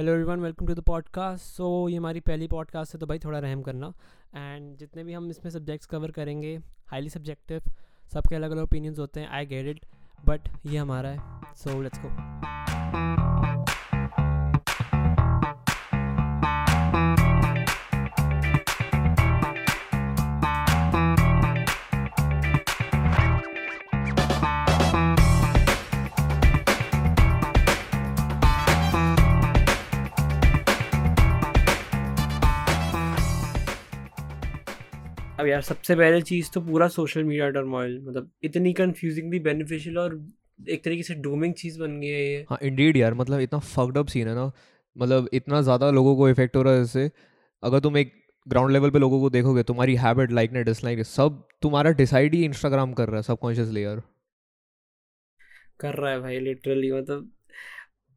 Hello everyone welcome to the podcast so ये हमारी पहली पॉडकास्ट है तो भाई थोड़ा रहम करना। एंड जितने भी हम इसमें सब्जेक्ट्स कवर करेंगे हाईली सब्जेक्टिव सबके अलग अलग ओपिनियंस होते हैं आई गेट इट बट ये हमारा है। सो लेट्स गो अब यार सबसे पहले चीज़ तो पूरा सोशल मीडिया टर्मोइल मतलब इतनी कंफ्यूजिंगली बेनिफिशियल और एक तरीके से डूमिंग चीज़ बन गई है ये। हाँ इंडीड यार मतलब इतना फक्ड अप सीन है ना मतलब इतना ज़्यादा लोगों को इफ़ेक्ट हो रहा है इससे। अगर तुम एक ग्राउंड लेवल पे लोगों को देखोगे तुम्हारी हैबिट लाइक ने डिसलाइक सब तुम्हारा डिसाइड ही इंस्टाग्राम कर रहा है सबकॉन्शियसली यार। कर रहा है भाई लिटरली मतलब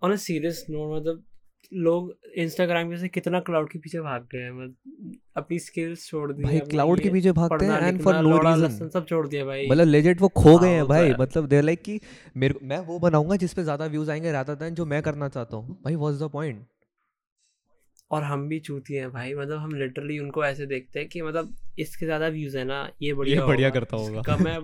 ऑन अ सीरियस नोट मतलब लोग इंस्टाग्राम के से कितना क्लाउड के पीछे भाग गए हैं मतलब अपनी स्किल्स छोड़ दी भाई क्लाउड के पीछे भागते हैं एंड फॉर नो रीजन सब छोड़ दिया भाई। मतलब लेजेंड वो खो गए हाँ, हैं तो भाई मतलब दे लाइक कि मेरे मैं वो बनाऊँगा जिस पे ज़्यादा व्यूज़ आएँगे रादर देन जो मैं करना चाहता हूँ। भाई व्हाट्स द पॉइंट और हम भी चूती हैं भाई मतलब हम लिटरली उनको ऐसे देखते हैं कि मतलब इसके ज़्यादा व्यूज़ है ना ये बढ़िया ये बढ़िया करता होगा। कम है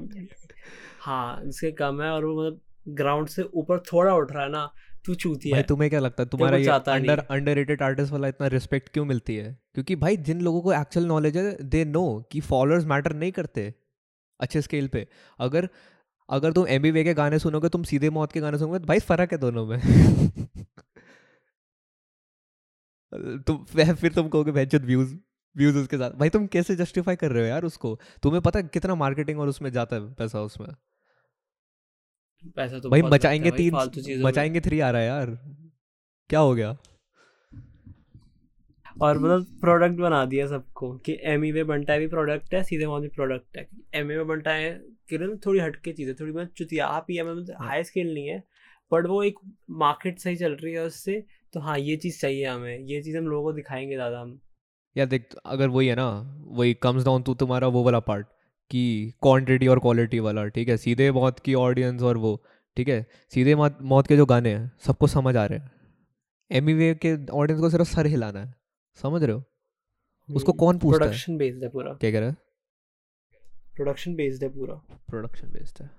हाँ जिसके कम है और वो मतलब ग्राउंड से ऊपर थोड़ा उठ रहा है ना तू चूती भाई है। तुम्हें क्या लगता है? तुम्हारा ये अंडर। अंडररेटेड आर्टिस्ट वाला इतना रिस्पेक्ट क्यों मिलती है? क्योंकि भाई जिन लोगों को एक्चुअल नॉलेज है दे नो कि फॉलोअर्स मैटर नहीं करते अच्छे स्केल पे। अगर अगर तुम एम के गाने सुनोगे तुम सीधे मौत के गाने सुनोगे तो भाई फ़र्क है दोनों में। तुम फिर फिर तुम कहोगे भैंचोद व्यूज़ व्यूज़ उसके साथ। भाई तुम कैसे जस्टिफाई कर रहे हो यार उसको? तुम्हें पता है कितना मार्केटिंग और उसमें जाता है पैसा उसमें? पैसा तो भाई मचाएँगे तीन फालतू चीज़ों मचाएँगे थ्री आ रहा है यार। क्या हो गया? और मतलब प्रोडक्ट बना दिया सबको कि एम वे बनता है भी प्रोडक्ट है सीधे वहाँ भी प्रोडक्ट है। एम में बनता है कि ना थोड़ी हटके चीज़ है थोड़ी मतलब चुतिया। आप ही है मतलब हाई स्केल नहीं है बट वो एक मार्केट सही चल रही है उससे तो हाँ ये चीज़ चाहिए हमें। ये चीज़ हम लोगों को दिखाएँगे ज़्यादा हम। यार देख अगर वही है ना वही कम्स डाउन टू तुम्हारा वो वाला पार्ट कि क्वांटिटी और क्वालिटी वाला ठीक है? सीधे मौत की ऑडियंस और वो ठीक है? सीधे मौत मौत के जो गाने हैं सबको समझ आ रहे हैं। एमी वे के ऑडियंस को सिर्फ़ सर हिलाना है समझ रहे हो? उसको कौन पूछता है? प्रोडक्शन बेस्ड है पूरा। क्या कह रहा है? प्रोडक्शन बेस्ड है पूरा। प्रोडक्शन बेस्ड है।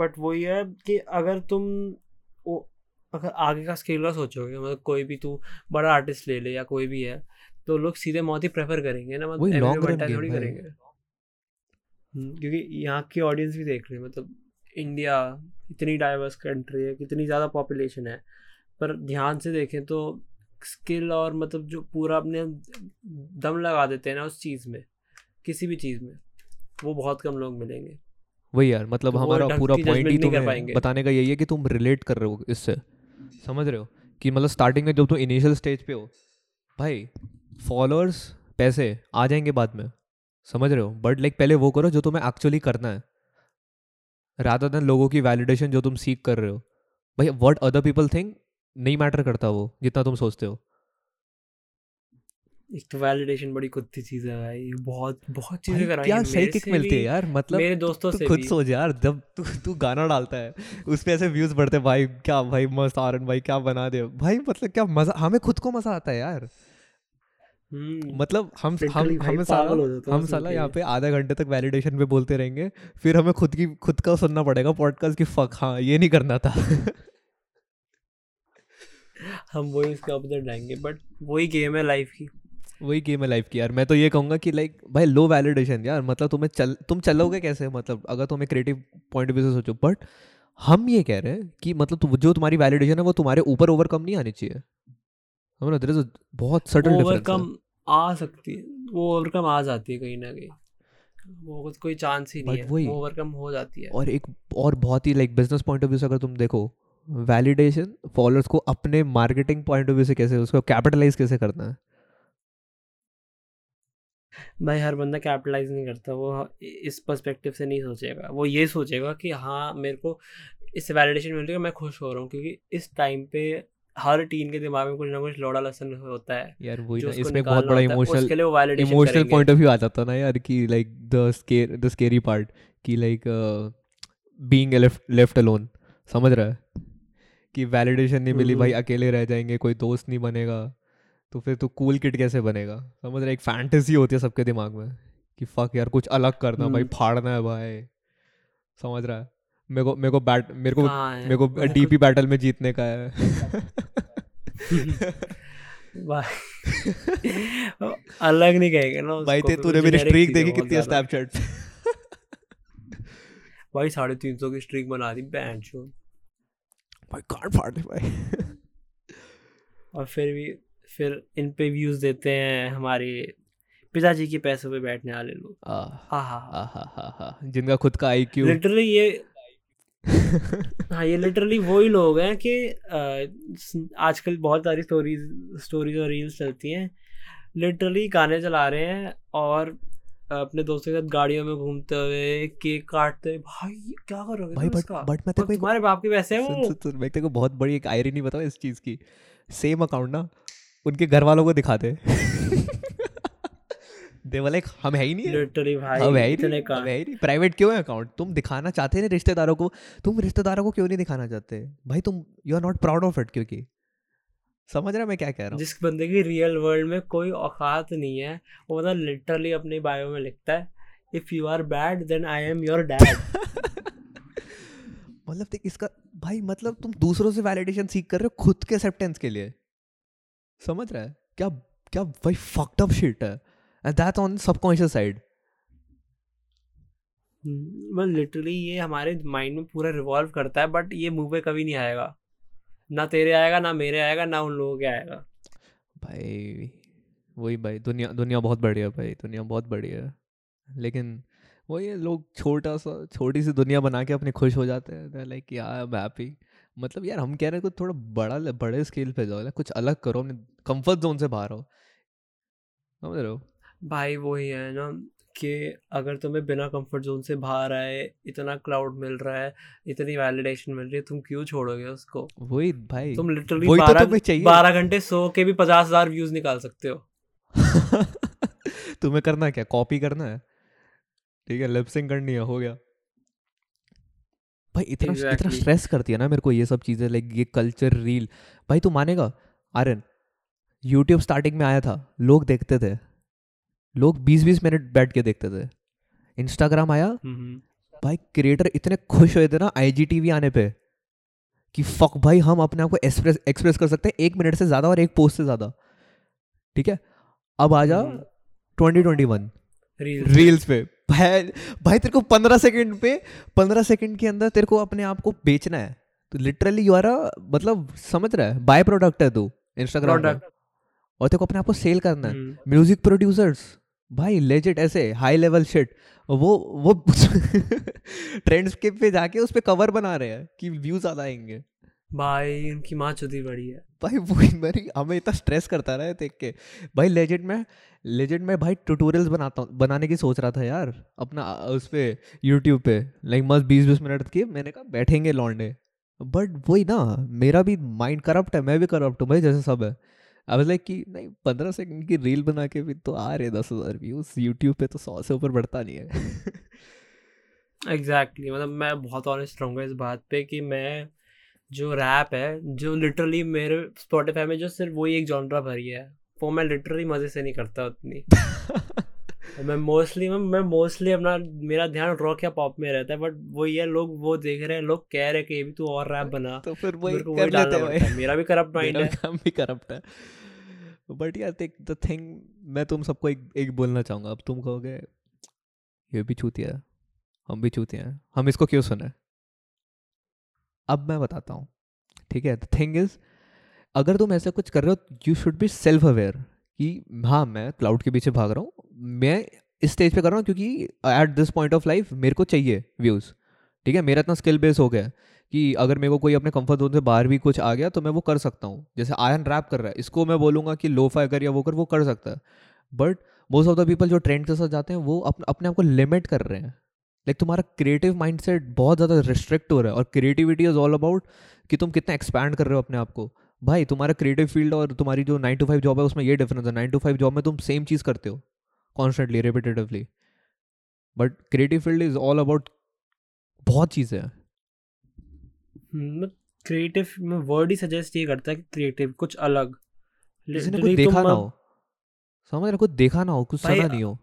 बट वही है कि अगर तुम वो अगर आगे का स्केल का सोचोगे मतलब कोई भी तू बड़ा आर्टिस्ट ले ले या कोई भी है तो लोग सीधे मौत ही प्रेफर करेंगे ना मतलब है game थोड़ी करेंगे। हम्म, क्योंकि यहाँ की ऑडियंस भी देख रही है मतलब इंडिया इतनी डाइवर्स कंट्री है कितनी ज़्यादा पॉपुलेशन है पर ध्यान से देखें तो स्किल और मतलब जो पूरा अपने दम लगा देते हैं ना उस चीज़ में किसी भी चीज़ में वो बहुत कम लोग मिलेंगे। वही यार मतलब तो हमारा पूरा पॉइंट ही तुम्हें बताने का यही है कि तुम रिलेट कर रहे हो इससे समझ रहे हो? कि मतलब स्टार्टिंग में जब तुम इनिशियल स्टेज पे हो भाई फॉलोअर्स पैसे आ जाएँगे बाद में। समझ रहे हो? बट लाइक पहले वो करो जो तुम्हें एक्चुअली करना है। रादर देन लोगों की वैलिडेशन जो तुम सीख कर रहे हो। भाई व्हाट अदर पीपल थिंक नहीं मैटर करता वो जितना तुम सोचते हो। एक तो वैलिडेशन बड़ी कुत्ती चीज़ है भाई। बहुत बहुत चीज़ें कराई क्या सही किक मिलती है यार मतलब मेरे दोस्तों से खुद सोच यार जब तू तू गाना डालता है उस पे ऐसे व्यूज़ बढ़ते भाई क्या भाई मस्त आरन भाई क्या बना दे। भाई मतलब क्या मज़ा हमें खुद को मज़ा आता है यार। मतलब हम हम हमें साला हम साला यहाँ पे आधा घंटे तक वैलिडेशन पे बोलते रहेंगे फिर हमें खुद की खुद का सुनना पड़ेगा पॉडकास्ट की फक हाँ ये नहीं करना था। हम वही इसके ऑपोजिट जाएँगे बट वही गेम है लाइफ की। वही गेम है लाइफ की यार। मैं तो ये कहूँगा कि लाइक भाई लो वैलिडेशन यार मतलब तुम्हें चल तुम चलोगे कैसे? मतलब अगर तुम्हें क्रिएटिव पॉइंट ऑफ़ व्यू से सोचो बट हम ये कह रहे हैं कि मतलब तु- जो तुम्हारी वैलिडेशन है वो तुम्हारे ऊपर ओवरकम नहीं आनी चाहिए? बहुत सटल डिफरेंस ओवरकम आ सकती है। वो ओवरकम आ जाती है कहीं ना कहीं। वो कोई चांस ही नहीं है। वो ओवरकम हो जाती है। और एक और बहुत ही like business point of view से अगर तुम देखो वैलिडेशन फॉलोअर्स को अपने मार्केटिंग पॉइंट ऑफ़ व्यू से कैसे उसको कैपिटलाइज कैसे करना है? भाई हर बंदा कैपिटलाइज नहीं करता। वो इस पर्सपेक्टिव से नहीं सोचेगा। वो ये सोचेगा कि हाँ मेरे को इससे वैलिडेशन मिल रही है मैं खुश हो रहा हूँ। क्योंकि इस टाइम पे हर टीन के दिमाग में कुछ ना कुछ लौड़ा लसन होता है यार वही ना इसमें बहुत बड़ा इमोशनल उसके लिए वो validation emotional point of view आ जाता ना यार कि like the scare the scary part कि लाइक बीइंग लेफ़्ट अलोन समझ रहा है कि वैलिडेशन नहीं मिली भाई हम्म। अकेले रह जाएँगे कोई दोस्त नहीं बनेगा तो फिर तू कूल किड कैसे बनेगा समझ रहा एक फैंटेसी होती है सबके दिमाग में कि फक यार कुछ अलग करना भाई हम्म। फाड़ना है भाई समझ रहा है मेरे को मेरे को बैट मेरे को मेरे को डीपी बैटल में जीतने का है। अलग नहीं कहेंगे ना भाई ते तूने मेरी स्ट्रीक देखी कितनी है। स्नैपचैट भाई साढ़े तीन सौ की स्ट्रीक बना दी बैंड शो भाई काट फाड़ दे भाई। और फिर भी फिर इन पे व्यूज़ देते हैं हमारे पिताजी के पैसों पे बैठने वाले लोग। हाँ हाँ हा हा हा हा जिनका खुद का आईक्यू लिटरली ये हाँ ये लिटरली वही लोग हैं कि आजकल बहुत सारी स्टोरीज स्टोरीज और रील्स चलती हैं। लिटरली गाने चला रहे हैं और अपने दोस्तों के साथ गाड़ियों में घूमते हुए केक काटते भाई क्या करोगे भाई बट बट मैं तेरे तुम्हारे बाप के पैसे हैं वो? सुन सुन मैं तेरे को बहुत बड़ी एक आयरनी बताऊँ इस चीज़ की। सेम अकाउंट ना उनके घर वालों को दिखाते दे वाले हम है ही नहीं लिटरली भाई हम है ही नहीं हम है ही नहीं. प्राइवेट क्यों है अकाउंट तुम दिखाना चाहते हैं रिश्तेदारों को। तुम रिश्तेदारों को क्यों नहीं दिखाना चाहते? भाई तुम you are not proud of it क्योंकि। समझ रहा मैं क्या कह रहा हूँ? जिस बंदे की रियल वर्ल्ड में कोई औकात नहीं है वो बंदा लिटरली अपने बायो में लिखता है if you are bad then I am your dad मतलब देख इसका भाई मतलब तुम दूसरों से वैलिडेशन सीख कर रहे हो खुद के एक्सेप्टेंस के लिए। समझ रहा है? क्या क्या भाई फक्ड अप शिट है। दैट ऑन सबकॉन्शियस साइड मतलब लिटरली ये हमारे माइंड में पूरा रिवॉल्व करता है बट ये मुँह पे कभी नहीं आएगा। ना तेरे आएगा ना मेरे आएगा ना उन लोगों के आएगा। भाई वही भाई दुनिया दुनिया बहुत बड़ी है भाई दुनिया बहुत बड़ी है। लेकिन वही है लोग छोटा सा छोटी सी दुनिया बना के अपने खुश हो जाते हैं। लाइक यार आई एम हैप्पी मतलब यार हम कह रहे हैं कुछ थोड़ा बड़ा बड़े स्केल पे जाओ कुछ अलग करो अपने कंफर्ट जोन से बाहर हो समझ रहे हो? भाई वही है ना कि अगर तुम्हें बिना कंफर्ट जोन से बाहर आए इतना क्लाउड मिल रहा है इतनी वैलिडेशन मिल रही है तुम क्यों छोड़ोगे उसको? वही भाई तुम लिटरली तो बारह चाहिए। बारह घंटे सो के भी पचास हज़ार व्यूज़ निकाल सकते हो। तुम्हें करना है क्या? कॉपी करना है? ठीक है लिपसिंग करनी है हो गया। भाई इतना exactly. इतना स्ट्रेस करती है ना मेरे को ये सब चीज़ें लाइक ये कल्चर रील भाई तू मानेगा? आर्यन यूट्यूब स्टार्टिंग में आया था लोग देखते थे। लोग बीस बीस मिनट बैठ के देखते थे। इंस्टाग्राम आया। भाई क्रिएटर इतने खुश हुए थे ना आई आने पे कि फक भाई हम अपने आप को एक्सप्रेस एक्सप्रेस कर सकते हैं एक मिनट से ज़्यादा और एक पोस्ट से ज़्यादा। ठीक है? अब आ जा ट्वेंटी ट्वेंटी वन रील्स पे। भाई भाई तेरे को पंद्रह सेकंड पे पंद्रह सेकंड के अंदर तेरे को अपने आप को बेचना है। तो लिटरली यू आर मतलब समझ रहा है बाय प्रोडक्ट है तू इंस्टाग्राम और तेरे को अपने आप को सेल करना है। म्यूज़िक प्रोड्यूसर्स भाई लेजिट ऐसे हाई लेवल शिट वो वो ट्रेंड्स के पे जाके उस पे कवर बना रहे हैं कि व्यूज़ ज़्यादा आएँगे। भाई उनकी माँ चुदी बड़ी है। भाई वही मेरी हमें इतना स्ट्रेस करता रहा है देख के। भाई लेजेंड में लेजेंड में भाई ट्यूटोरियल्स बनाता हूँ बनाने की सोच रहा था यार अपना उस पर यूट्यूब पे। लाइक मस्त बीस बीस मिनट की मैंने कहा बैठेंगे लौंडे बट वही ना मेरा भी माइंड करप्ट है मैं भी करप्ट हूँ भाई जैसे सब है। अब लाइक कि नहीं पंद्रह सेकंड की रील बना के भी तो आ रहे दस हज़ार व्यूज़ यूट्यूब पे तो सौ से ऊपर बढ़ता नहीं है। Exactly exactly. मतलब मैं बहुत ऑनेस्ट रहूँगा इस बात पे कि मैं जो रैप है जो लिटरली मेरे स्पॉटिफाई में जो सिर्फ़ वही एक जॉनरा भरी है वो मैं लिटरली मज़े से नहीं करता उतनी। मैं मोस्टली मैं मैं मोस्टली अपना मेरा ध्यान रॉक या पॉप में रहता है बट वो ये लोग वो देख रहे हैं लोग कह रहे हैं कि ये भी तू और रैप बना। तो फिर वही कर वही लेते डालना हैं मेरा भी करप्ट माइंड है। काम भी करप्ट है। बट यार देख द थिंग मैं तुम सबको एक एक बोलना चाहूँगा। अब तुम कहोगे, ये भी चूतिया है, हम भी चूतिया हैं। हम इसको क्यों सुने? अब मैं बताता हूँ, ठीक है? द थिंग इज़ अगर तुम ऐसा कुछ कर रहे हो you should be self aware कि हाँ मैं क्लाउड के पीछे भाग रहा हूँ। मैं इस स्टेज पे कर रहा हूँ क्योंकि at this point of life मेरे को चाहिए व्यूज़ ठीक है? मेरा इतना स्किल बेस हो गया कि अगर मेरे को कोई अपने कंफर्ट जोन से बाहर भी कुछ आ गया तो मैं वो कर सकता हूँ। जैसे आयन रैप कर रहा है, इसको मैं बोलूँगा कि लो फाई कर या वो कर वो कर सकता है। But most of the people जो ट्रेंड के साथ जाते हैं, वो अपने अपने आप को लिमिट कर रहे हैं। लाइक तुम्हारा क्रिएटिव माइंडसेट बहुत ज़्यादा रिस्ट्रिक्ट हो रहा है और क्रिएटिविटी इज़ ऑल अबाउट कि तुम कितना एक्सपैंड कर रहे हो अपने आप को। भाई, तुम्हारा क्रिएटिव फ़ील्ड और तुम्हारी जो नाइन टू फाइव जॉब है, उसमें ये डिफरेंस है। नाइन टू फाइव जॉब में तुम सेम चीज़ करते हो constantly repetitively but creative field is all about बहुत चीज़ें हैं। क्रिएटिव में वर्ड ही सजेस्ट ये करता है कि क्रिएटिव कुछ अलग। किसी ने कुछ देखा ना हो? समझ रहे कुछ देखा ना हो कुछ सुना नहीं हो?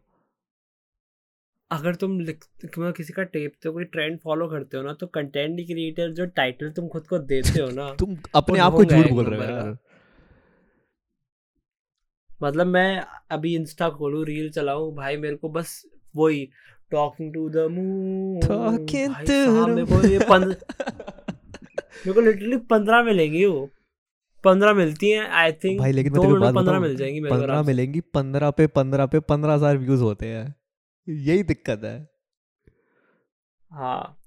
अगर तुम लिख किसी का टेप तो कोई ट्रेंड फॉलो करते हो ना तो कंटेंट क्रिएटर जो टाइटल तुम खुद को देते हो ना तुम अपने आप को झूठ बोल रहे हो मतलब मैं अभी इंस्टा खोलू रील चलाऊं भाई मेरे को बस वही टॉकिंग टू द मून साहब the मेरे को लिटरली पंद्रह मिलेंगी वो। पंद्रह मिलती हैं आई थिंक भाई लेकिन दो पंद्रह मिल जाएँगी पंद्रह मिलेंगी पंद्रह पे पंद्रह पे पंद्रह हज़ार व्यूज़ होते हैं। यही दिक्कत है। हाँ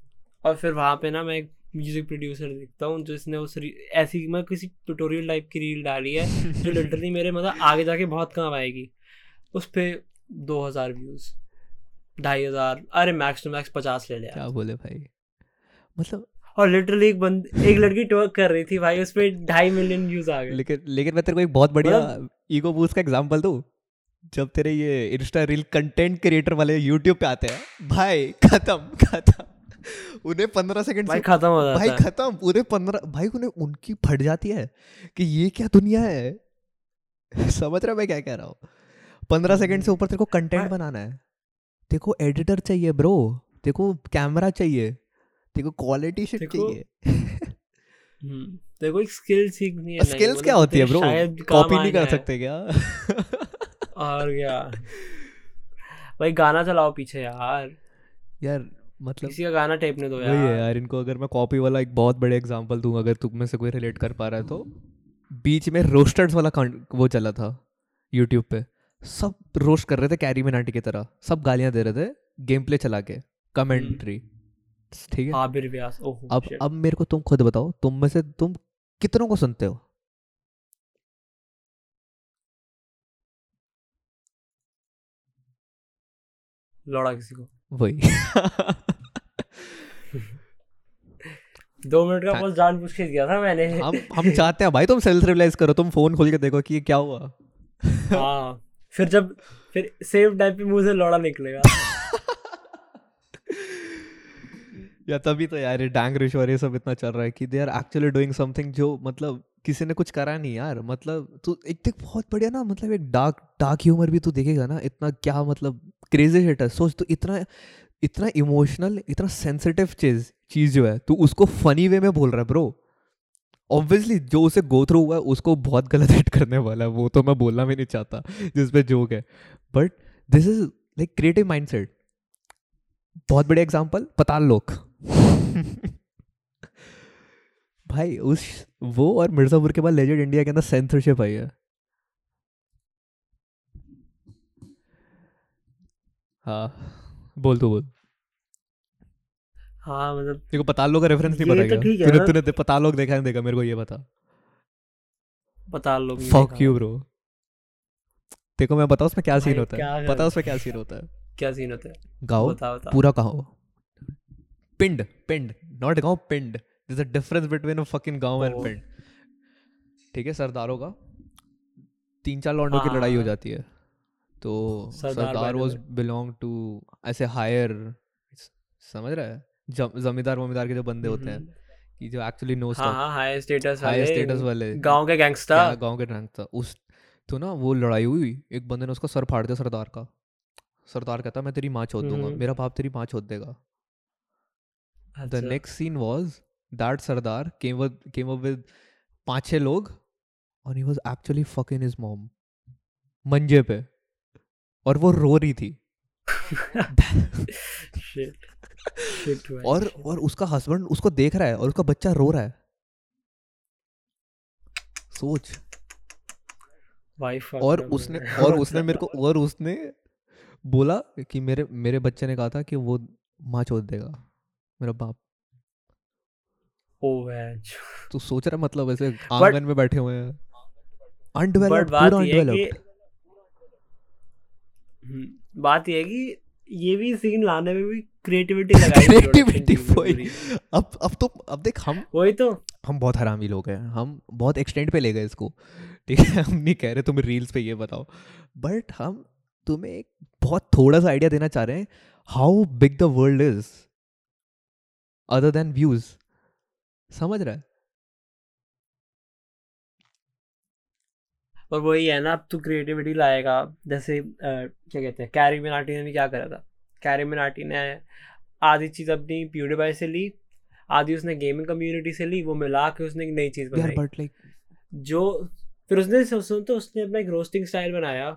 और फिर वहाँ पे ना मैं एक म्यूज़िक प्रोड्यूसर देखता हूँ जिसने उस ऐसी मैं किसी ट्यूटोरियल टाइप की रील डाली है जो लिटरली मेरे मतलब आगे जाके बहुत काम आएगी। उस पे दो हज़ार व्यूज़ ढाई हज़ार अरे मैक्स टू मैक्स पचास ले लिया क्या बोले भाई? मतलब और लिटरली एक बंद एक लड़की टवर्क कर रही थी भाई उस पे ढाई मिलियन व्यूज़ आ गए। लेकिन लेकिन मैं तेरे को एक बहुत बढ़िया मतलब- ईगो बूस्ट का एग्जांपल दूँ? जब तेरे ये इंस्टा रील कंटेंट क्रिएटर वाले यूट्यूब पे आते हैं भाई खत्म खत्म। उन्हें पंद्रह सेकंड भाई खत्म हो भाई जाता खत्म उन्हें पंद्रह भाई उन्हें उनकी फट जाती है कि ये क्या दुनिया है? समझ रहा मैं क्या कह रहा हूँ? पंद्रह सेकंड से ऊपर तेरे को कंटेंट बनाना है। देखो एडिटर चाहिए ब्रो देखो कैमरा चाहिए। को क्वालिटी शिट चाहिए। हम्म, देखो एक स्किल सीखनी है स्किल्स क्या मतलब होती है ब्रो शायद कॉपी नहीं कर सकते क्या? और क्या? भाई गाना चलाओ पीछे यार। यार मतलब किसी का गाना टेपने दो वही है यार। यार इनको अगर मैं कॉपी वाला एक बहुत बड़े एग्जांपल दूँ अगर तुम में से कोई रिलेट कर पा रहा है तो। बीच में रोस्टर्स वाला वो चला था यूट्यूब पे। सब रोस्ट कर रहे थे कैरी मिनाटी की तरह। सब गालियाँ दे रहे थे गेम प्ले चला के कमेंट्री ठीक है। आबिर व्यास ओह अब अब मेरे को तुम खुद बताओ तुम में से तुम कितनों को सुनते हो? लौड़ा किसी को। वही। दो मिनट का। बस जान पूछ के दिया था मैंने। हम हम चाहते हैं भाई तुम सेल्फ रियलाइज़ करो तुम फ़ोन खोल के देखो कि ये क्या हुआ। हाँ फिर जब फिर सेम टाइम पे मुँह से लौड़ा निकलेगा। या तभी तो यार ये डैंग ये सब इतना चल रहा है कि they are actually doing something जो मतलब किसी ने कुछ करा नहीं यार। मतलब तू एक देख बहुत बढ़िया ना मतलब एक डार्क डार्क ह्यूमर भी तू देखेगा ना, इतना क्या मतलब क्रेजी शिट है। सोच तो इतना इतना इमोशनल इतना सेंसिटिव चीज़ चीज़ जो है, तू उसको फनी वे में बोल रहा है ब्रो ऑब्वियसली जो उसे गो थ्रू हुआ है, उसको बहुत गलत हिट करने वाला है, वो तो मैं बोलना भी नहीं चाहता जिसपे जोक है। But this is like creative mindset बहुत बड़े एग्ज़ाम्पल पताल लोक। भाई उस वो और मिर्जापुर के बाद लेजेंड इंडिया के अंदर सेंसरशिप आई है। हाँ बोल तू बोल। हाँ मतलब को पताल लोक का रेफरेंस नहीं पता तो क्या? तूने तूने पताल लोक देखा है नहीं देखा? मेरे को ये बता। बता लो फक यू ब्रो को मैं बताऊँ उसमें क्या सीन होता है? पता उसमें क्या सीन होता है? क्या सीन होता है? गाओ पूरा कहो पिंड पिंड नॉट गाँव पिंड this a difference between a fucking गाँव एंड. पिंड ठीक है सरदारों का तीन चार लॉन्डों की हाँ, लड़ाई हो हाँ। जाती है। तो सरदार वाज बिलोंग टू ऐसे हायर समझ रहा है? जमींदार वमीदार के जो बंदे होते हैं हम्म, कि जो एक्चुअली नो हाँ हाँ हाई स्टेटस हाई वाले स्टेटस वाले। गाँव के गैंगस्टर गाँव के था उस तो ना वो लड़ाई हुई। एक बंदे ने उसका सर फाड़ दिया सरदार का। सरदार कहता मैं तेरी माँ छोड़ दूँगा। हम्म। मेरा बाप तेरी माँ छोड़ देगा। द अच्छा, नेक्स्ट सीन वाज दैट सरदार केम केम अप विद पाँच छह लोग और he was actually fucking his mom मंजे पे। और वो रो रही थी। Shit. Shit और. और उसका हस्बैंड उसको देख रहा है और उसका बच्चा रो रहा है। सोच। और उसने. और उसने मेरे को और उसने बोला कि मेरे मेरे बच्चे ने कहा था कि वो माँ छोड़ देगा। मेरा बाप। तू सोच रहा है मतलब ऐसे आँगन में बैठे हुए हैं। अनडेवलप्ड पूरा अनडेवलप्ड हम्म, बात ये है कि ये भी सीन लाने में भी क्रिएटिविटी लगाई क्रिएटिविटी वही। अब अब तो अब देख हम वही तो। हम बहुत हरामी लोग हैं। हम बहुत एक्सटेंड पे ले गए इसको। ठीक है हम नहीं कह रहे तुम रील्स पे ये बताओ। बट हम तुम्हें एक बहुत थोड़ा सा आइडिया देना चाह रहे हैं। How big the world is other than views समझ रहा? है और वही है ना अब तू क्रिएटिविटी लाएगा। जैसे आ, क्या कहते हैं कैरी मिनाटी ने भी क्या करा था? कैरी मिनाटी ने आधी चीज़ अपनी प्यूडीबाई से ली आधी उसने गेमिंग कम्युनिटी से ली वो मिला के उसने एक नई चीज़ बनाई। like... जो फिर उसने सुन तो उसने अपना एक रोस्टिंग स्टाइल बनाया।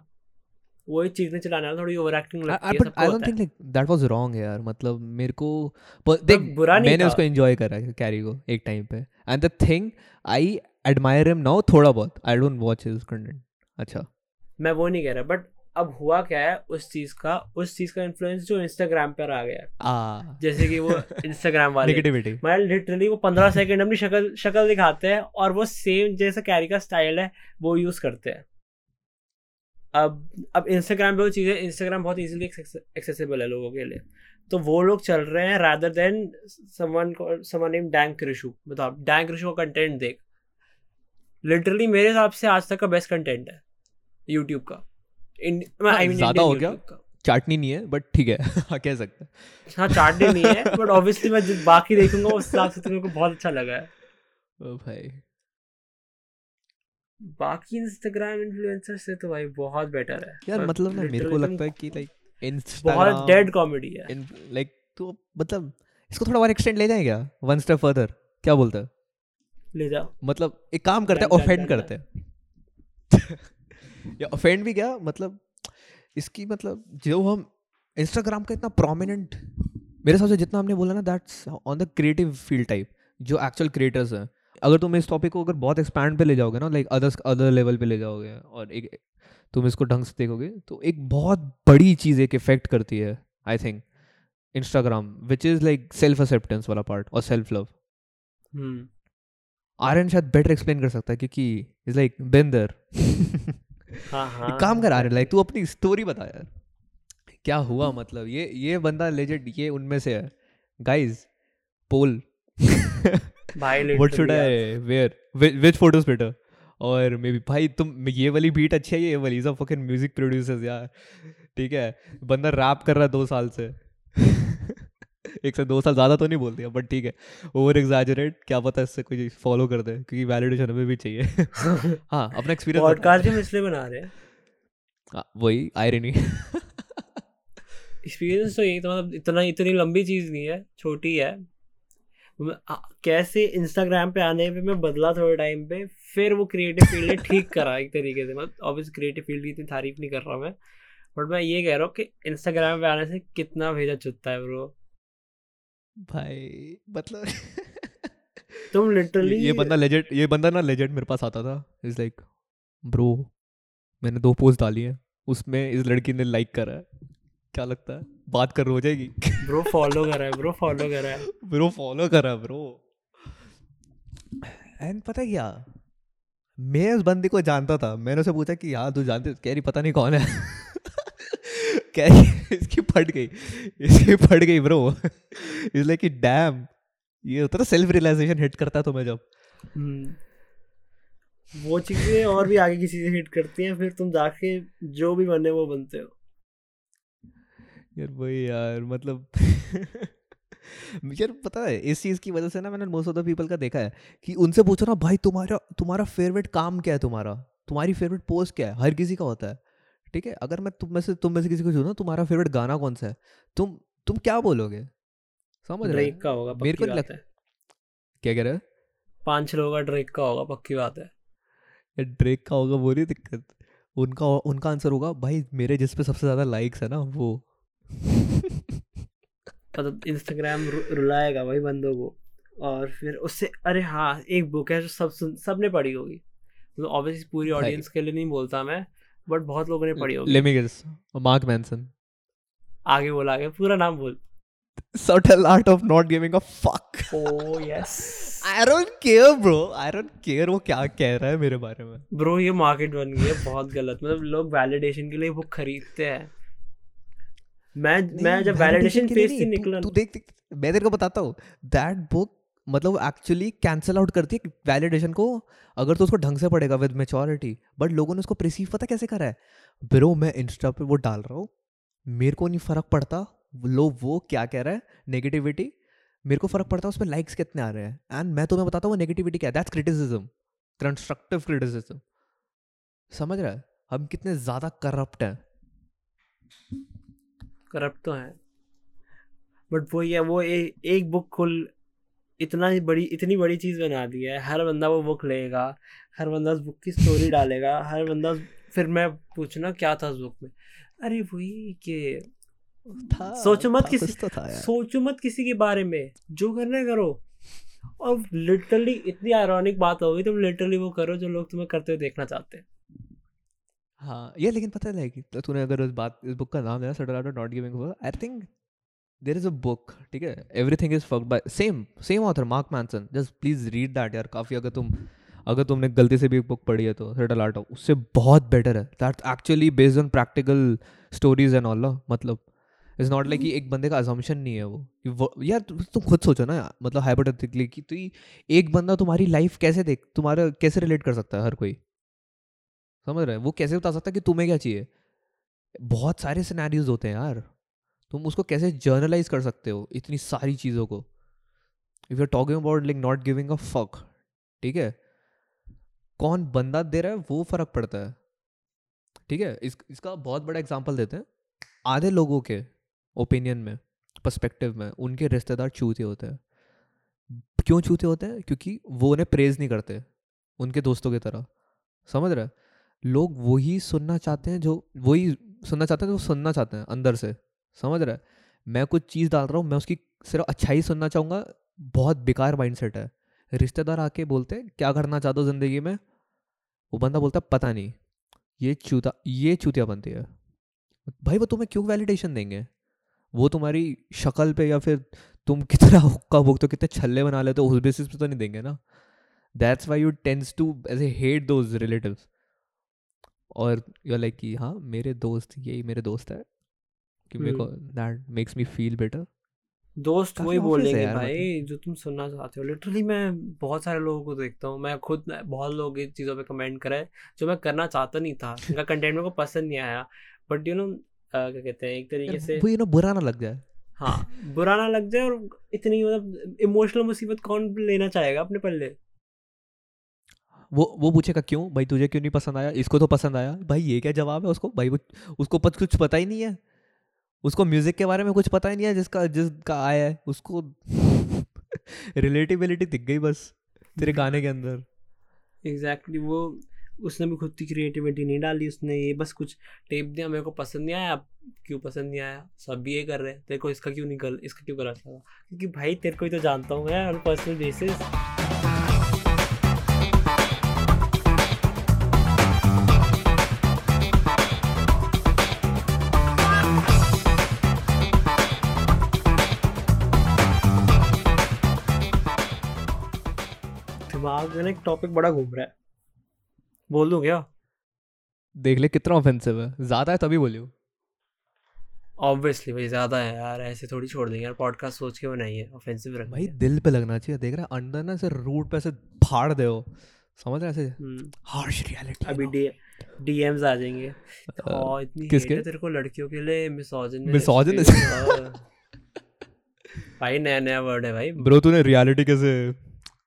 वही चीज़ें चलाने वाला थोड़ी ओवर एक्टिंग लगती है I don't think like that was wrong यार मतलब मेरे को देख बुरा नहीं मैंने उसको एंजॉय करा कैरी को एक टाइम पे। And the thing I admire him now थोड़ा बहुत। I don't watch his content अच्छा। मैं वो नहीं कह रहा बट अब हुआ क्या है उस चीज़ का उस चीज़ का इन्फ्लुएंस जो इंस्टाग्राम पर आ गया। आ। जैसे कि वो इंस्टाग्राम वाले। नेगेटिविटी मैं लिटरली वो पंद्रह सेकंड अपनी शक्ल शक्ल दिखाते हैं और वो सेम जैसा कैरी का स्टाइल है वो यूज़ करते हैं। अब अब इंस्टाग्राम पे वो चीज़ें इंस्टाग्राम बहुत इजीली एक्सेसिबल है लोगों के लिए। तो वो लोग चल रहे हैं rather than someone someone name dank Krishu बताओ डैंक क्रिशु का कंटेंट देख। लिटरली मेरे हिसाब से आज तक का बेस्ट कंटेंट है यूट्यूब का। हाँ, आई मीन ज़्यादा हो गया? चाटनी नहीं है बट ठीक है हाँ, कह सकते हैं। हाँ डे नहीं है बट ऑब्वियसली मैं बाकी देखूँगा उस हिसाब से तो बहुत अच्छा लगा है। ओ भाई। बाकी इंस्टाग्राम इन्फ्लुएंसर से तो भाई बहुत बेटर है। यार मतलब ना मेरे को लगता है कि लाइक बहुत डेड कॉमेडी है। लाइक तो मतलब इसको थोड़ा और एक्सटेंड ले जाए क्या? वन स्टेप फर्दर क्या बोलता है? ले जाओ। मतलब एक काम करते हैं ऑफेंड करते हैं। या ऑफेंड भी क्या? मतलब इसकी मतलब जो हम इंस्टाग्राम का इतना प्रोमिनेंट मेरे हिसाब से जितना हमने बोला ना that's on the creative field type जो एक्चुअल क्रिएटर्स हैं। अगर तुम इस टॉपिक को अगर बहुत एक्सपैंड पे ले जाओगे ना लाइक अदर्स अदर लेवल पे ले जाओगे और एक तुम इसको ढंग से देखोगे तो एक बहुत बड़ी चीज़ एक इफ़ेक्ट करती है I think Instagram which is like self acceptance वाला पार्ट और सेल्फ लव आर्यन शायद बेटर एक्सप्लेन कर सकता है क्योंकि इज़ लाइक बिन देयर हाँ हाँ काम कर आर्यन लाइक तू अपनी स्टोरी बता यार। क्या हुआ मतलब? ये ये बंदा लेजेंड ये उनमें से है। गाइस पोल भाई what should I wear which photos better और मे बी भाई तुम ये वाली बीट अच्छी है ये वाली? Is a fucking music producers यार। ठीक है? बंदा रैप कर रहा है दो साल से। एक से दो साल ज़्यादा तो नहीं बोल दिया बट ठीक है। ओवर एग्जैजरेट क्या पता इससे कोई फॉलो कर दे क्योंकि वैलिडेशन हमें भी चाहिए। हाँ अपना एक्सपीरियंस पॉडकास्ट हम इसलिए बना रहे हैं। वही आयरनी एक्सपीरियंस तो यही तो मतलब इतना इतनी लंबी चीज़ नहीं है छोटी है। कैसे इंस्टाग्राम पे आने पे मैं बदला थोड़े टाइम पे फिर वो क्रिएटिव फ़ील्ड ने ठीक करा एक तरीके से। मतलब ऑब्वियस क्रिएटिव फ़ील्ड की इतनी तारीफ़ नहीं कर रहा मैं बट मैं ये कह रहा हूँ कि इंस्टाग्राम पे आने से कितना भेजा चुत्ता है ब्रो भाई मतलब तुम लिटरली ये बंदा लेजेंड ये बंदा ना लेजेंड मेरे पास आता था। इज़ लाइक ब्रो मैंने दो पोस्ट डाली है उसमें इस लड़की ने लाइक करा है। क्या लगता है? बात कर हो जाएगी। ब्रो फॉलो कर रहा है ब्रो फॉलो कर रहा है। ब्रो फॉलो करा ब्रो एंड पता क्या? मैं उस बंदे को जानता था। मैंने उसे पूछा कि हाँ तू जानते कह रही पता नहीं कौन है? कह रही इसकी फट गई। इसकी फट गई ब्रो इज़ लाइक कि डैम ये होता है सेल्फ रियलाइजेशन हिट करता है तुम्हें जब। हम्म। वो चीज़ें और भी आगे की चीज़ें हिट करती हैं फिर तुम जाके जो भी बने वो बनते हो। यार वही यार मतलब यार पता है इस चीज़ की वजह से ना मैंने मोस्ट ऑफ़ द पीपल का देखा है कि उनसे पूछो ना भाई तुम्हारा तुम्हारा फेवरेट काम क्या है तुम्हारा? तुम्हारी फेवरेट पोस्ट क्या है? हर किसी का होता है ठीक है? अगर मैं तुम में से तुम में से किसी को पूछूँ ना तुम्हारा फेवरेट गाना कौन सा है? तुम तुम क्या बोलोगे? समझ रहे का होगा मेरे को बात लग- है। क्या कह रहे हो? पाँच छह लोगों का ड्रेक का होगा पक्की बात है। ड्रेक का होगा वो नहीं दिक्कत। उनका उनका आंसर होगा भाई मेरे जिस पे सबसे ज़्यादा लाइक्स है ना वो। मतलब इंस्टाग्राम रुलाएगा भाई बंदों को। और फिर उससे अरे हाँ एक बुक है जो सब सुन सबने पढ़ी होगी। मतलब ऑब्वियसली पूरी ऑडियंस के लिए नहीं बोलता मैं बट बहुत लोगों ने पढ़ी होगी। Let me guess Mark Manson आगे बोल आगे पूरा नाम बोल। Subtle art of not giving a fuck. Oh yes I don't care bro. I don't care वो क्या कह रहा है मेरे बारे में। ब्रो ये मार्केट बन गई है बहुत गलत। मतलब लोग वैलिडेशन के लिए बुक खरीदते हैं। मैं मैं जब वैलिडेशन पेज से निकला तू देख मैं तेरे को बताता हूँ। दैट बुक मतलब एक्चुअली कैंसिल आउट करती है वैलिडेशन को अगर तो उसको ढंग से पड़ेगा विद मेच्योरिटी बट लोगों ने उसको प्रिसीव पता कैसे करा है? ब्रो मैं इंस्टा पे वो डाल रहा हूँ। मेरे को नहीं फ़र्क पड़ता लोग वो क्या कह रहा है? नेगेटिविटी मेरे को फ़र्क पड़ता है उस पर लाइक्स कितने आ रहे हैं। एंड मैं तुम्हें बताता हूँ वो नेगेटिविटी क्या है? दैट्स क्रिटिसिज्म कंस्ट्रक्टिव क्रिटिसिज्म समझ रहा है? हम कितने ज़्यादा करप्ट हैं। करप्ट तो है। बट वो ये वो ए, एक बुक खुल इतना ही बड़ी इतनी बड़ी चीज़ बना दी है। हर बंदा वो बुक लेगा हर बंदा उस बुक की स्टोरी डालेगा हर बंदा फिर मैं पूछना क्या था उस बुक में? अरे वही कि था सोचो मत था, किसी तो था सोचो मत किसी के बारे में जो करना है करो। और लिटरली इतनी आयरॉनिक बात होगी तुम लिटरली वो करो जो लोग तुम्हें करते हुए देखना चाहते हैं। हाँ ये लेकिन पता है लाइक तो तूने अगर उस बात इस बुक का नाम लिया subtle out not giving I think there is a book ठीक है? Everything is fucked by same same author Mark Manson just please read that यार काफ़ी अगर तुम अगर तुमने गलती से भी एक बुक पढ़ी है तो सटल आर्ट उससे बहुत बेटर है। That actually based on practical stories and all मतलब इट्स नॉट लाइक एक बंदे का अजम्पशन नहीं है वो। यार तुम खुद सोचो ना मतलब हाइपोथेटिकली कि तो एक बंदा तुम्हारी लाइफ कैसे देख तुम्हारा कैसे रिलेट कर सकता है हर कोई? समझ रहे हैं? वो कैसे बता सकता है कि तुम्हें क्या चाहिए? बहुत सारे सिनेरियोज होते हैं यार। तुम उसको कैसे जर्नलाइज कर सकते हो इतनी सारी चीज़ों को? If you talking about like not giving a fuck ठीक है? कौन बंदा दे रहा है वो फ़र्क पड़ता है। ठीक है? इस, इसका बहुत बड़ा एग्ज़ाम्पल देते हैं। आधे लोगों के ओपिनियन में पर्सपेक्टिव में उनके रिश्तेदार चूते होते हैं। क्यों चूते होते हैं? क्योंकि वो उन्हें प्रेज नहीं करते उनके दोस्तों की तरह। समझ रहे? लोग वही सुनना चाहते हैं जो, वही सुनना चाहते हैं जो सुनना चाहते हैं, अंदर से। समझ रहा मैं कुछ चीज़ डाल रहा हूँ, मैं उसकी सिर्फ़ अच्छाई सुनना चाहूँगा, बहुत बेकार माइंडसेट है। रिश्तेदार आके बोलते हैं, क्या करना चाहते हो ज़िंदगी में? वो बंदा बोलता है, पता नहीं, ये चूता, ये चूतिया बनती है। भाई वो तुम्हें क्यों वैलिडेशन देंगे? वो तुम्हारी शक्ल पे या फिर तुम कितना हुक्का भोगते, कितने छल्ले बना लेते हो, उस बेसिस पे तो नहीं देंगे ना? That's why you tends to as a hate those relatives और यू लाइक कि हाँ मेरे दोस्त यही मेरे दोस्त है कि मेरे को that makes me feel better दोस्त वही बोलेंगे भाई जो तुम सुनना चाहते हो। लिटरली मैं बहुत सारे लोगों को देखता हूँ मैं खुद बहुत लोग इन चीज़ों पे कमेंट करे जो मैं करना चाहता नहीं था इनका कंटेंट मेरे को पसंद नहीं आया। बट यू नो क्या कहते हैं एक तरीके से वो ये ना बुरा ना लग जाए। हाँ बुरा ना लग जाए और इतनी मतलब इमोशनल मुसीबत कौन लेना चाहेगा अपने पल्ले? वो वो पूछेगा क्यों? भाई तुझे क्यों नहीं पसंद आया? इसको तो पसंद आया। भाई ये क्या जवाब है उसको? भाई वो उसको पत, कुछ पता ही नहीं है। उसको म्यूज़िक के बारे में कुछ पता ही नहीं है जिसका जिसका आया है। उसको रिलेटिबिलिटी दिख गई बस तेरे गाने के अंदर। एग्जैक्टली exactly, वो उसने भी खुद की क्रिएटिविटी नहीं डाली उसने ये बस कुछ टेप दिया मेरे को पसंद नहीं आया क्यों पसंद नहीं आया? सब भी ये कर रहे हैं। तेरे को इसका क्यों नहीं कर इसका क्यों करा था क्योंकि भाई तेरे को ही तो जानता हूँ मैं ऑन पर्सनल बेसिस एक टॉपिक बड़ा घूम रहा है। बोल दूँ क्या? देख ले कितना ऑफेंसिव है। ज़्यादा है तभी बोलियो। ऑब्वियसली भाई ज़्यादा है यार ऐसे थोड़ी छोड़ देंगे यार पॉडकास्ट सोच के बनाइए ऑफेंसिव रखेंगे भाई दिल पे लगना चाहिए देख रहा है अंदर ना ऐसे रूट पे ऐसे फाड़ दे हो। समझ रहे ऐसे? हम्म, हार्श रियलिटी अभी डी डीएम्स आ जाएँगे। हाँ इतनी किसके? तेरे को लड़कियों के लिए मिसोजिन Misogynist? भाई नया नया वर्ड है भाई। ब्रो तूने रियलिटी कैसे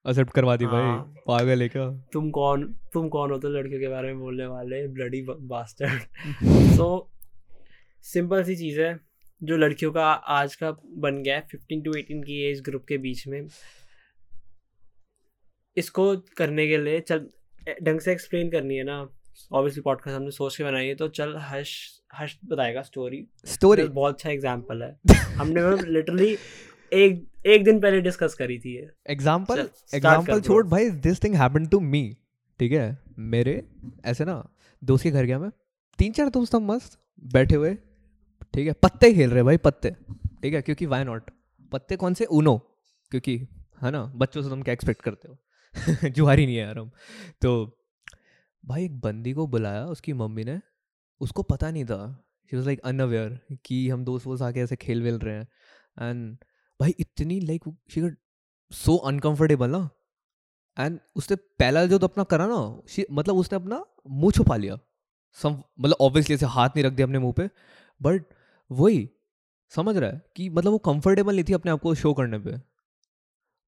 एक्सेप्ट करवा दी भाई। हाँ। पागल है क्या? तुम कौन तुम कौन हो तो लड़कियों के बारे में बोलने वाले ब्लडी बास्टर्ड सो सिंपल सी चीज़ है जो लड़कियों का आज का बन गया है फिफ्टीन टू एटीन की एज ग्रुप के बीच में। इसको करने के लिए चल ढंग से एक्सप्लेन करनी है ना। ऑब्वियसली पॉडकास्ट हमने सोच के बनाई है तो चल हर्ष हर्ष बताएगा स्टोरी स्टोरी बहुत अच्छा एग्ज़ाम्पल है। हमने लिटरली एक एक दिन पहले डिस्कस करी थी ये। चल, एग्ज़ाम्पल छोड़ भाई this thing happen to me ठीक है? मेरे ऐसे ना दोस्त के घर गया मैं तीन चार दोस्त हम मस्त बैठे हुए ठीक है? पत्ते खेल रहे भाई पत्ते ठीक है? क्योंकि वाई नॉट पत्ते कौन से? उनो क्योंकि है ना बच्चों से तुम क्या एक्सपेक्ट करते हो? जुआरी नहीं है यार हम। तो भाई एक बंदी को बुलाया उसकी मम्मी ने उसको पता नहीं था। शी वॉज़ लाइक अनअवेयर कि हम दोस्त वोस्त आके ऐसे खेल वेल रहे हैं। एंड भाई इतनी like she got so uncomfortable ना। एंड उसने पहला जो तो अपना करा ना मतलब उसने अपना मुँह छुपा लिया। सम मतलब ऑब्वियसली ऐसे हाथ नहीं रख दिया अपने मुँह पे बट वही, समझ रहा है कि मतलब वो कंफर्टेबल नहीं थी अपने आप को शो करने पे।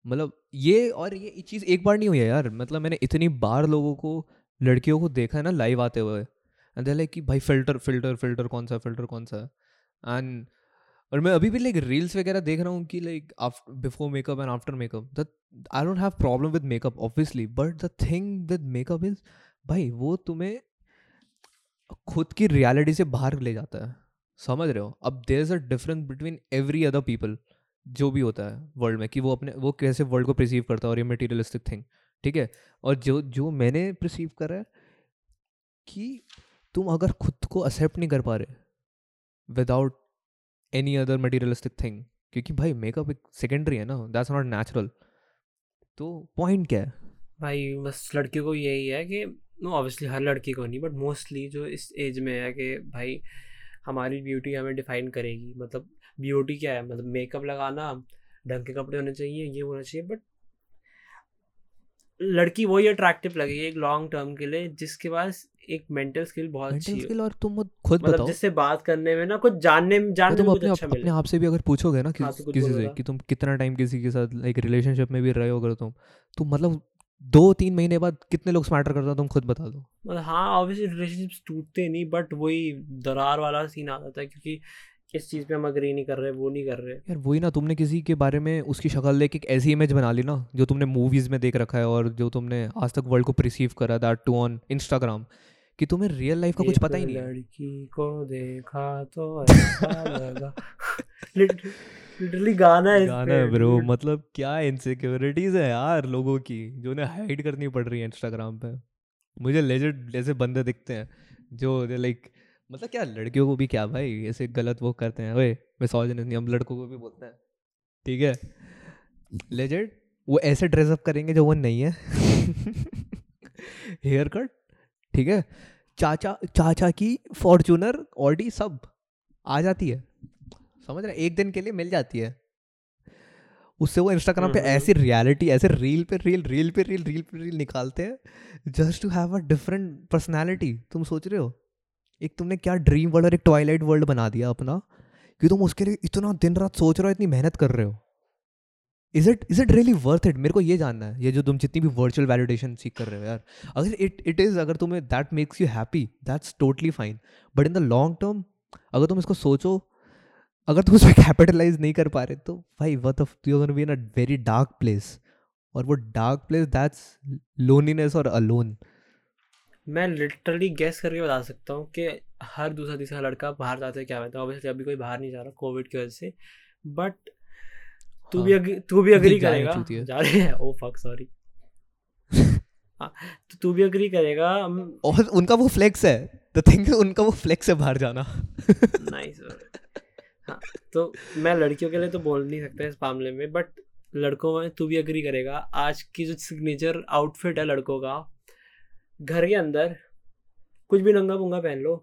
मतलब ये और ये चीज़ एक बार नहीं हुई है यार। मतलब मैंने इतनी बार लोगों को, लड़कियों को देखा है ना लाइव आते हुए। एंड लाइक कि भाई फ़िल्टर फ़िल्टर फ़िल्टर कौन सा फ़िल्टर कौन सा? एंड और मैं अभी भी लाइक रील्स वगैरह देख रहा हूँ कि like before makeup and after makeup that I don't have problem with makeup obviously but the thing with makeup is भाई, वो तुम्हें खुद की रियलिटी से बाहर ले जाता है। समझ रहे हो? अब there is a difference between every other people जो भी होता है वर्ल्ड में, कि वो अपने, वो कैसे वर्ल्ड को प्रिसीव करता है और ये मटीरियलिस्टिक थिंग ठीक है? और जो जो मैंने प्रिसीव करा है कि तुम अगर खुद को एक्सेप्ट नहीं कर पा रहे without any other materialistic thing क्योंकि भाई मेकअप एक सेकेंडरी है ना दैट्स नॉट नेचुरल तो पॉइंट क्या है? भाई, बस लड़कियों को यही है कि नो ऑब्वियसली हर लड़की को नहीं बट मोस्टली जो इस एज में है कि भाई, हमारी ब्यूटी हमें डिफाइन करेगी। मतलब ब्यूटी क्या है? मतलब मेकअप लगाना, ढंग के कपड़े होने चाहिए, ये होना चाहिए बट लड़की वही अट्रैक्टिव लगेगी एक लॉन्ग टर्म के लिए जिसके पास एक मेंटल स्किल बहुत अच्छी स्किल और तुम खुद मतलब बताओ। जिससे बात करने में ना कुछ जानने में जानने तुम अपने अच्छा अपने आप से भी अगर पूछोगे ना हाँ, तो किसी से कि तुम कितना टाइम किसी के साथ एक रिलेशनशिप में भी रहे हो अगर तुम तो मतलब दो तीन महीने बाद कितने लोग मैटर करता तुम खुद बता दो। मतलब हाँ ऑब्वियसली रिलेशनशिप्स टूटते नहीं बट वही दरार वाला सीन आ जाता है क्योंकि इस चीज़ पे हम अग्री नहीं कर रहे वो नहीं कर रहे। यार वही ना तुमने किसी के बारे में उसकी शक्ल देख एक ऐसी इमेज बना ली ना जो तुमने मूवीज़ में देख रखा है और जो तुमने आज तक वर्ल्ड को प्रिसीव करा दैट टू ऑन इंस्टाग्राम कि तुम्हें रियल लाइफ का कुछ पता ही नहीं लड़की को देखा तो लगा। लिटरली गाना है गाना है ब्रो मतलब क्या इनसिक्योरिटीज है यार लोगों की जो उन्हें हाइड करनी पड़ रही है इंस्टाग्राम पे। मुझे लेजेंड जैसे बंदे दिखते हैं जो लाइक मतलब क्या लड़कियों को भी क्या भाई ऐसे गलत वो करते हैं ओए मिसोजिनिस्ट नहीं हम लड़कों को भी बोलते हैं। ठीक है? लेजेंड वो ऐसे ड्रेसअप करेंगे जो वो नहीं है। हेयर कट ठीक है? चाचा चाचा की फॉर्चूनर ऑडी सब आ जाती है। समझ रहे एक दिन के लिए मिल जाती है। उससे वो इंस्टाग्राम पे हम्म। ऐसी रियलिटी ऐसे रील पे रील रील पे रील रील पे रील निकालते हैं just to have a different personality तुम सोच रहे हो? एक तुमने क्या ड्रीम वर्ल्ड और एक ट्वाइलाइट वर्ल्ड बना दिया अपना? कि तुम उसके लिए इतना दिन रात सोच रहे हो, इतनी मेहनत कर रहे हो। Is it is it really worth it मेरे को ये जानना है, ये जो तुम जितनी भी वर्चुअल वैलिडेशन सीख कर रहे हो यार। अगर इट इट इज़ अगर तुम्हें that makes you happy that's totally fine but in the long term अगर तुम इसको सोचो, अगर तुम उसमें कैपिटलाइज नहीं कर पा रहे तो भाई what if you be in a very dark place और वो डार्क प्लेस दैट्स लोनलीनेस और अलोन मैं लिटरली गैस करके बता सकता हूँ कि हर दूसरा तीसरा लड़का बाहर जाते क्या है ऑब्वियसली अभी कोई बाहर नहीं जा रहा कोविड की वजह से। बट तू भी हाँ। अग्री तू भी अग्री करेगा। जा रहे हैं। ओ फक सॉरी तो तू भी अग्री करेगा और उनका वो फ्लेक्स है। द थिंग उनका वो फ्लेक्स है बाहर जाना। नाइस हाँ तो मैं लड़कियों के लिए तो बोल नहीं सकता इस मामले में बट लड़कों में तू भी अग्री करेगा। आज की जो सिग्नेचर आउटफिट है लड़कों का घर के अंदर कुछ भी नंगा पुंगा पहन लो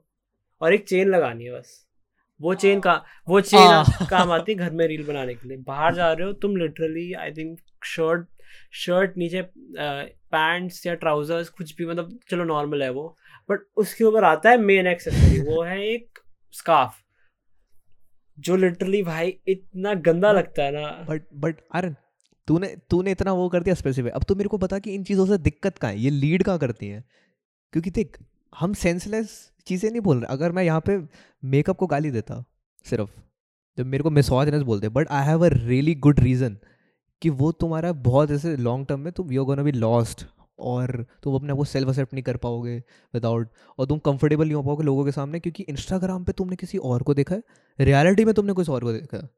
और एक चेन लगानी है बस। वो चेन का वो चेन आह। काम आती है घर में रील बनाने के लिए। बाहर जा रहे हो तुम literally I think shirt shirt नीचे पैंट्स या ट्राउजर्स कुछ भी मतलब चलो नॉर्मल है वो। बट उसके ऊपर आता है मेन एक्सेसरी वो है एक स्कार्फ जो लिटरली भाई इतना गंदा लगता है ना। बट बट आरन तूने तूने इतना वो कर दिया स्पेसिफिक अब तो मेरे को बता कि इन चीज़ों से दिक्कत कहाँ है? ये लीड कहाँ करती हैं? क्योंकि देख, हम सेंसलेस चीज़ें नहीं बोल रहे। अगर मैं यहाँ पे मेकअप को गाली देता, सिर्फ़, जब मेरे को मिसॉजनेस बोलते but I have a really good reason कि वो तुम्हारा बहुत ऐसे लॉन्ग टर्म में तुम यू गोना बी लॉस्ट और तुम अपने आप को सेल्फ एक्सेप्ट नहीं कर पाओगे विदाउट और तुम कंफर्टेबल नहीं हो पाओगे लोगों के सामने क्योंकि इंस्टाग्राम पे तुमने किसी और को देखा है? रियलिटी में तुमने कुछ और को देखा है?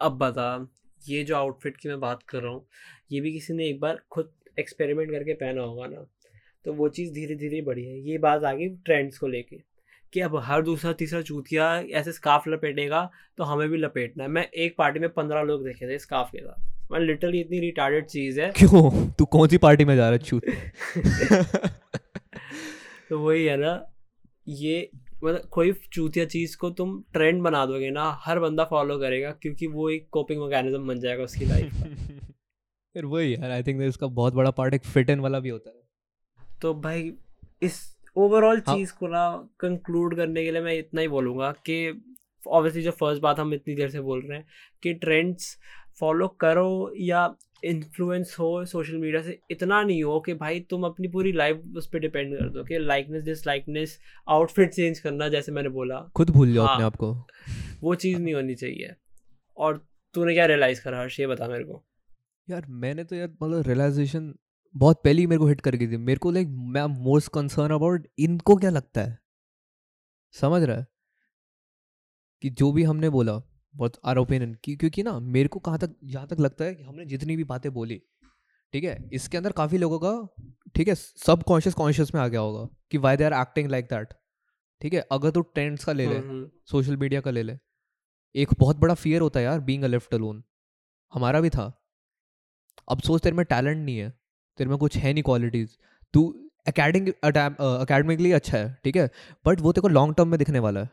अब बता। ये जो आउटफिट की मैं बात कर रहा हूँ ये भी किसी ने एक बार खुद एक्सपेरिमेंट करके पहना होगा ना। तो वो चीज़ धीरे धीरे बढ़ी है। ये बात आ गई ट्रेंड्स को लेके कि अब हर दूसरा तीसरा चूतिया ऐसे स्काफ लपेटेगा तो हमें भी लपेटना है। मैं एक पार्टी में पंद्रह लोग देखे थे स्काफ के साथ। मैं लिटरली इतनी रिटार्डेड चीज़ है। क्यों? तू कौन सी पार्टी में जा रहा है छूत? तो वही है ना ये मतलब कोई चूतिया चीज़ को तुम ट्रेंड बना दोगे ना हर बंदा फॉलो करेगा क्योंकि वो एक कोपिंग मैकेनिज्म बन जाएगा उसकी लाइफ का फिर वही यार आई थिंक इसका बहुत बड़ा पार्ट एक फिट इन वाला भी होता है तो भाई इस ओवरऑल हाँ। चीज़ को ना कंक्लूड करने के लिए मैं इतना ही बोलूँगा कि ऑब्वियसली जो फ़र्स्ट बात हम इतनी देर से बोल रहे हैं कि ट्रेंड्स फॉलो करो या इन्फ्लुएंस हो सोशल मीडिया से इतना नहीं हो कि भाई तुम अपनी पूरी लाइफ उस पर डिपेंड कर दो कि लाइकनेस डिसलाइकनेस आउटफिट चेंज करना जैसे मैंने बोला। खुद भूल जाओ हाँ। अपने आप को। वो चीज़ नहीं होनी चाहिए। और तूने क्या रियलाइज़ करा हर्ष ये बता मेरे को। यार मैंने तो यार मतलब रियलाइजेशन बहुत पहले ही मेरे को हिट कर गई थी। मेरे को लाइक मैं मोस्ट कंसर्न अबाउट इनको क्या लगता है? समझ रहा है? कि जो भी हमने बोला बहुत आर ओपिनियन क्योंकि ना मेरे को कहाँ तक जहाँ तक लगता है कि हमने जितनी भी बातें बोली ठीक है इसके अंदर काफ़ी लोगों का ठीक है सब कॉन्शियस कॉन्शियस में आ गया होगा कि why they are acting like that ठीक है अगर तू ट्रेंड्स का ले ले हम्म, हम्म। सोशल मीडिया का ले ले एक बहुत बड़ा फियर होता है यार बीइंग अ लेफ़्ट अलोन हमारा भी था अब सोच तेरे में टैलेंट नहीं है तेरे में कुछ है नहीं क्वालिटीज तू अकेडमिक अकेडमिकली अच्छा है ठीक है बट वो तेरे को लॉन्ग टर्म में दिखने वाला है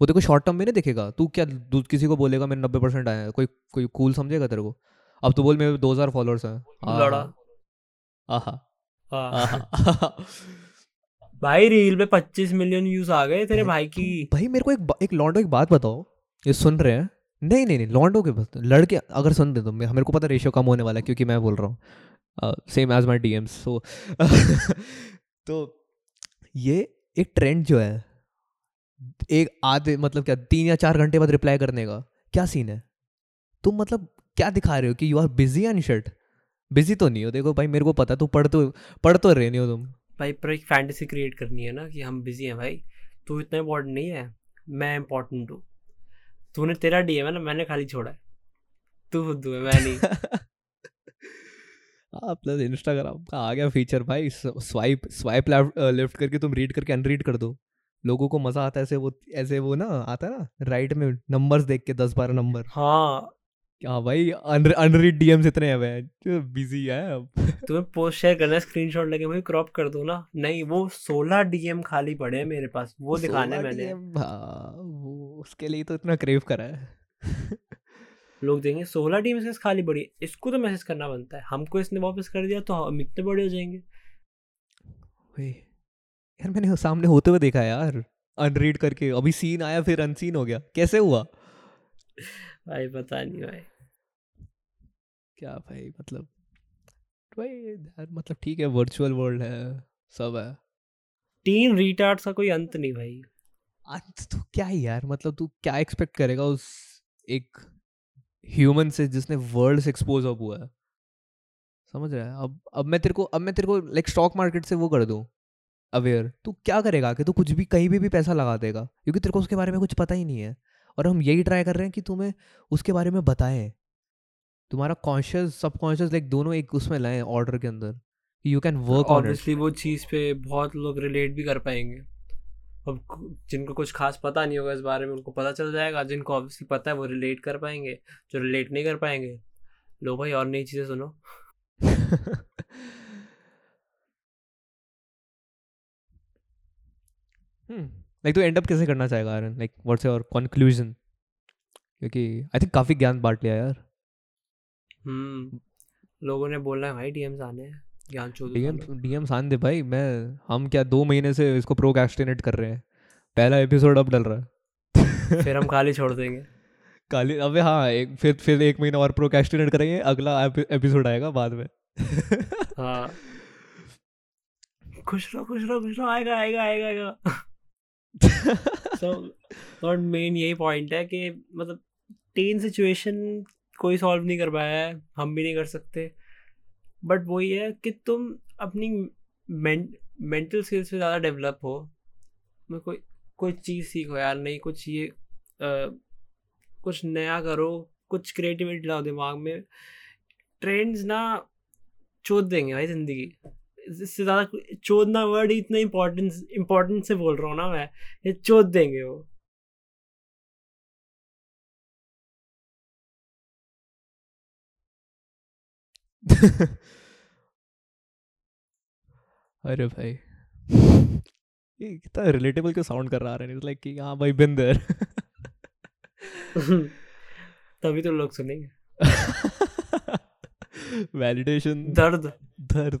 वो को शॉर्ट टर्म में नहीं देखेगा। तू क्या किसी को बोलेगा मेरे नब्बे परसेंट आए हैं। कोई कोई कूल समझेगा तेरे को? अब तो बोल मेरे दो हज़ार फॉलोअर्स हैं। लड़ा। आहा। हाँ। भाई रील पे पच्चीस मिलियन व्यूज़ आ गए तेरे भाई की। भाई मेरे को एक एक लॉन्डो एक बात बताओ। ये सुन रहे हैं? नहीं नहीं नहीं लॉन्डो के बस लड़के अगर सुन दे तो मेरे को पता रेशियो कम होने वाला है क्योंकि मैं बोल रहा हूँ। Same age my DMs so तो ये एक ट्रेंड जो है एक आधे मतलब क्या तीन या चार घंटे बाद रिप्लाई करने का। क्या सीन है? तुम मतलब क्या दिखा रहे हो कि you are busy and shirt busy तो नहीं हो देखो भाई मेरे को पता तू पढ़ तो पढ़ तो रहे नहीं हो तुम। भाई पर एक फैंटेसी क्रिएट करनी है ना कि हम बिज़ी हैं भाई। तू इतना इम्पोर्टेंट नहीं है मैं इम्पोर्टेंट हूँ। तूने तेरा डीएम है ना मैंने खाली छोड़ा है। तू खुद है मैं नहीं। हाँ प्लस इंस्टाग्राम का आ गया फीचर भाई स्वाइप स्वाइप लेफ़्ट करके तुम रीड करके अनरीड कर दो। लोगों को मज़ा आता है ऐसे वो ऐसे वो ना आता है ना राइट में नंबर्स देख के दस बारह नंबर। हाँ। क्या भाई अनरीड डीएम्स इतने हैं जो बिज़ी है अब। तुम्हें पोस्ट शेयर करना है स्क्रीनशॉट लेके भाई क्रॉप कर दो ना। नहीं वो सोलह डीएम खाली पड़े हैं मेरे पास वो दिखाने मैंने। हाँ, वो उसके लिए तो इतना क्रेव करा है। लोग देंगे सोलह डीएम से खाली पड़ी है इसको तो मैसेज करना बनता है। हमको इसने वापस कर दिया तो हम इतने बड़े हो जाएँगे। यार मैंने सामने होते हुए देखा यार। अनरीड करके। अभी सीन आया फिर अनसीन हो गया। कैसे हुआ? भाई पता नहीं भाई। क्या भाई मतलब भाई यार मतलब ठीक है वर्चुअल वर्ल्ड है सब है। टीन रिटार्ड्स का कोई अंत नहीं भाई। अंत तो क्या है यार मतलब तू क्या एक्सपेक्ट करेगा उस एक ह्यूमन से जिसने वर्ल्ड से एक्सपोज अप हुआ है? समझ रहा है? अब अब मैं तेरे को अब मैं तेरे को लाइक स्टॉक मार्केट से वो कर दूँ। अवेयर तू क्या करेगा कि तू कुछ भी कहीं भी भी पैसा लगा देगा? क्योंकि तेरे को उसके बारे में कुछ पता ही नहीं है। और हम यही ट्राई कर रहे हैं कि तुम्हें उसके बारे में बताएँ। तुम्हारा कॉन्शियस सबकॉन्शियस लाइक दोनों एक उसमें लाएँ ऑर्डर के अंदर यू कैन वर्क ऑब्वियसली वो चीज़ पे बहुत लोग रिलेट भी कर पाएँगे। अब जिनको कुछ खास पता नहीं होगा इस बारे में उनको पता चल जाएगा। जिनको ऑब्वियसली पता है वो रिलेट कर पाएँगे। जो रिलेट नहीं कर पाएँगे लो भाई और नई चीज़ें सुनो। लाइक तो एंड अप कैसे करना चाहेगा iron like what's your conclusion क्योंकि आई थिंक काफ़ी ज्ञान बांट लिया यार। हम्म लोगों ने बोलना है भाई डीएम्स आने हैं। ज्ञान डीएम डीएम सान दे भाई मैं हम क्या दो महीने से इसको प्रोकैस्टिनेट कर रहे हैं? पहला एपिसोड अब डल रहा है। फिर हम खाली छोड़ देंगे। काली अबे हाँ एक फिर फिर एक महीना और प्रोकैस्टिनेट करेंगे अगला एपिसोड आएगा बाद में। हाँ। खुश रहो खुश रहो खुश रहो। आएगा आएगा आएगा आएगा। सो मेन यही पॉइंट है कि मतलब टेन सिचुएशन कोई सॉल्व नहीं कर पाया है हम भी नहीं कर सकते। बट वही है कि तुम अपनी मेंटल स्किल्स पे ज़्यादा डेवलप हो। मैं कोई कोई चीज़ सीखो यार नहीं कुछ ये अ, कुछ नया करो कुछ क्रिएटिविटी लाओ दिमाग में। ट्रेंड्स ना चोद देंगे भाई ज़िंदगी। इससे ज़्यादा चोदना वर्ड ही इतना इम्पोर्टेंस इम्पोर्टेंट से बोल रहा हूँ ना मैं ये चोद देंगे वो। अरे भाई। ये कितना रिलेटेबल क्यों साउंड कर रहा है? लाइक कि हाँ भाई बिन देयर तभी तो लोग सुनेंगे। वैलिडेशन दर्द। दर्द।